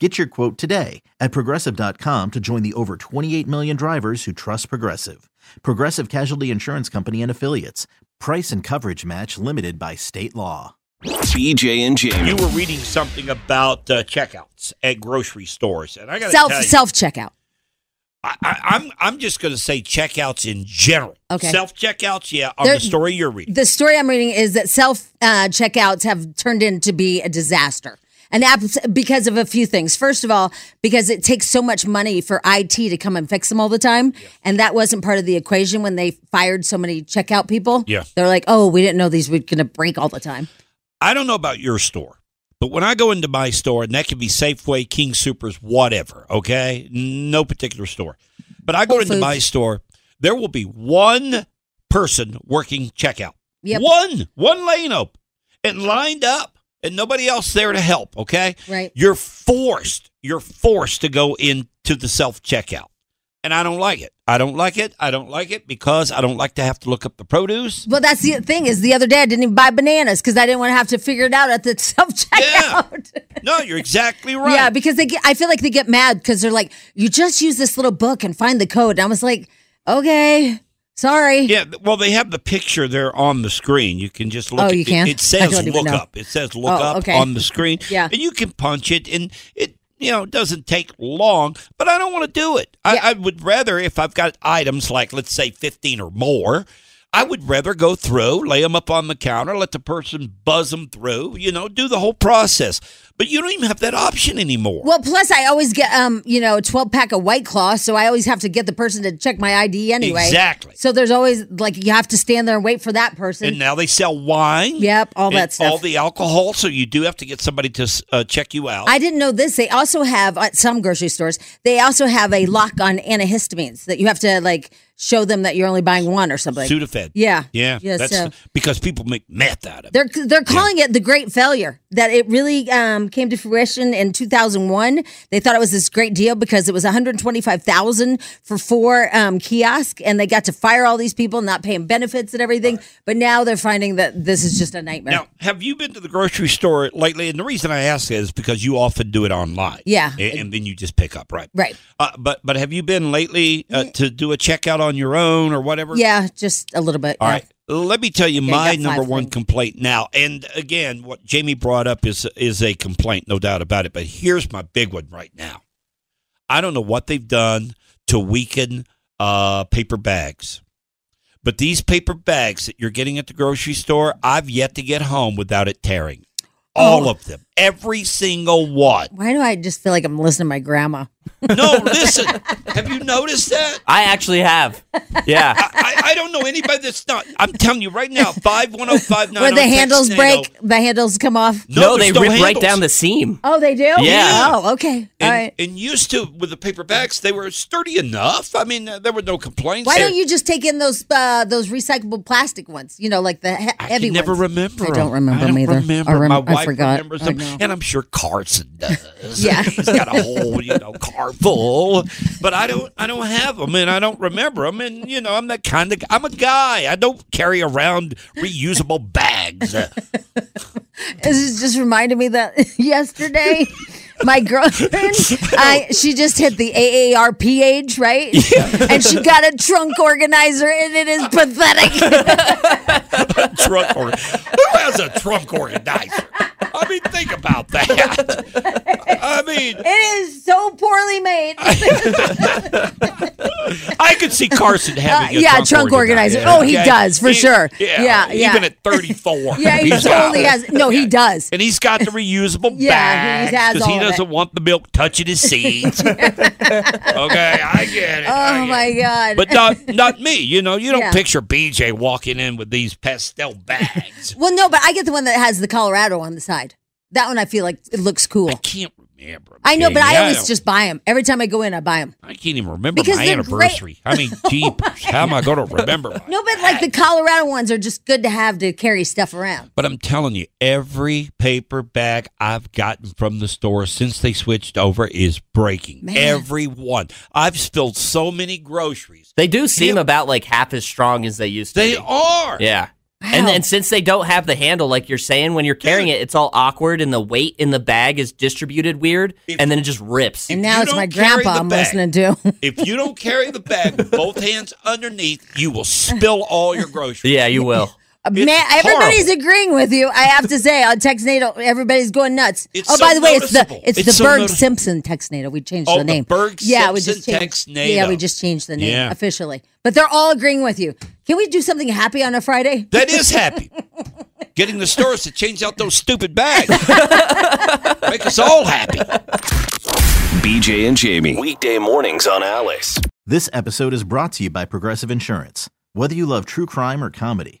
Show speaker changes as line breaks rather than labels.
Get your quote today at progressive.com to join the over 28 million drivers who trust Progressive. Progressive Casualty Insurance Company and Affiliates. Price and coverage match limited by state law.
BJ and Jamie.
You were reading something about uh, checkouts at grocery stores, and I got to
self
tell you,
self checkout.
I, I, I'm I'm just going to say checkouts in general.
Okay.
Self checkouts, yeah. On
There-
the story you're reading,
The story I'm reading is that self uh, checkouts have turned into be a disaster. And because of a few things. First of all, because it takes so much money for IT to come and fix them all the time. And that wasn't part of the equation when they fired so many checkout people.
Yeah.
They're like, oh, we didn't know these were going to break all the time.
I don't know about your store, but when I go into my store, and that could be Safeway, King Supers, whatever. Okay, no particular store, but I go
Whole
into
Foods.
my store, there will be one person working checkout.
Yep.
One, one lane open and lined up, and nobody else there to help. Okay,
Right.
You're forced. You're forced to go into the self checkout, and I don't like it. I don't like it. I don't like it because I don't like to have to look up the produce.
Well, that's the thing is the other day I didn't even buy bananas because I didn't want to have to figure it out at the self checkout. Yeah.
No, you're exactly right.
Yeah, because they get, I feel like they get mad because they're like, you just use this little book and find the code. And I was like, okay, sorry.
Yeah, well, they have the picture there on the screen. You can just look.
Oh,
at
you
it.
can?
It, says look
know.
up. It says look
Oh,
up
okay.
on the screen.
Yeah.
and you can punch it, and it you know doesn't take long. But I don't want to do it. I,
Yeah.
I would rather if I've got items like let's say fifteen or more. I would rather go through, lay them up on the counter, let the person buzz them through, you know, do the whole process. But you don't even have that option anymore.
Well, plus I always get um, you know, a twelve pack of White Claw, so I always have to get the person to check my ID anyway.
Exactly.
So there's always like you have to stand there and wait for that person.
and now they sell wine.
Yep, all that stuff.
All the alcohol, so you do have to get somebody to uh, check you out.
I didn't know this. They also have at some grocery stores. They also have a lock on antihistamines that you have to like show them that you're only buying one or something.
Sudafed.
Yeah.
Yeah.
Yeah,
That's
so-
because people make meth out of it.
They're they're calling it the great failure. That it really um, came to fruition in 2001. They thought it was this great deal because it was 125,000 for four um, kiosks, and they got to fire all these people, not paying benefits and everything. But now they're finding that this is just a nightmare.
Now, have you been to the grocery store lately? And the reason I ask is because you often do it online.
Yeah.
A- And, then you just pick up, right?
Right.
Uh, but but have you been lately uh, to do a checkout on your own or whatever?
Yeah, just a little bit.
All
yeah.
right. Let me tell you
Yeah,
my number one complaint now. And again, what Jamie brought up is is a complaint, no doubt about it. But here's my big one right now. I don't know what they've done to weaken uh, paper bags. But these paper bags that you're getting at the grocery store, I've yet to get home without it tearing. All
Oh.
of them. Every single one.
Why do I just feel like I'm listening to my grandma?
No, listen. Have you noticed that?
I actually have. Yeah.
I, I don't know anybody that's not. I'm telling you right now, 51059.
Where the handles break, the handles come off.
No, they
there's
rip right down the seam.
Oh, they do.
Yeah.
Oh, okay.
And,
right.
and used to with the paper bags, they were sturdy enough. I mean, uh, there were no complaints.
Why don't you just take in those uh, those recyclable plastic ones? You know, like the he-
I
heavy
can never
ones.
remember.
I don't remember
I don't
them either.
Remember.
I rem-
My
I forgot.
remembers
I
them, and I'm sure Carson does.
Yeah.
he's got a whole you know car full. But I don't. I don't have them, and I don't remember them. And you know, I'm that kind of. I'm a guy. I don't carry around reusable bags.
This is just reminded me that yesterday, my girlfriend, I she just hit the AARP age, right? Yeah. And she got a trunk organizer, and it is pathetic.
trunk or who has a trunk organizer? Mean, think about that. I mean,
It is so poorly made.
I could see Carson having
Uh,
a
yeah,
trunk,
trunk organizer. Oh, he does, for sure. Yeah, yeah.
Even at 34.
yeah, he totally has. No, he does.
And he's got the reusable
Yeah,
bags
he
because he
all of it.
doesn't want the milk touching his seeds. okay, I get it.
Oh
get
my
it.
god.
But not not me. You know, you don't
Yeah.
picture BJ walking in with these pastel bags.
well, no, but I get the one that has the Colorado on the side. That one I feel like it looks cool.
I can't remember.
I know, but I
Jamie.
always
don't-
just buy them. Every time I go in, I buy them.
I can't even remember
Because
my
they're
anniversary. I mean, jeepers. How am I going to remember? my
No, but like the Colorado ones are just good to have to carry stuff around.
But I'm telling you, every paper bag I've gotten from the store since they switched over is breaking.
Man.
Every one. I've spilled so many groceries.
They do seem
Yeah.
about like half as strong as they used to be.
They
be.
are.
Yeah. And
Wow.
and since they don't have the handle, like you're saying, when you're carrying it, it's all awkward, and the weight in the bag is distributed weird,
If-
and then it just rips.
And now it's my
don't
grandpa I'm
bag-
listening to.
If you don't carry the bag with both hands underneath, you will spill all your groceries.
yeah, you will.
It's
Man, everybody's
horrible.
agreeing with you. I have to say, on Texnado, everybody's going nuts.
It's
oh,
so
by the way, it's the it's,
It's
the
so
Berg
notice-
Simpson Texnado. We changed
Oh,
the
the
name.
Berg
yeah, we
Simpson
just changed.
Texnado.
Yeah, we just changed the name
Yeah.
officially. But they're all agreeing with you. Can we do something happy on a Friday?
That is happy. Getting the stores to change out those stupid bags. Make us all happy.
BJ and Jamie. Weekday mornings on Alice.
This episode is brought to you by Progressive Insurance. Whether you love true crime or comedy,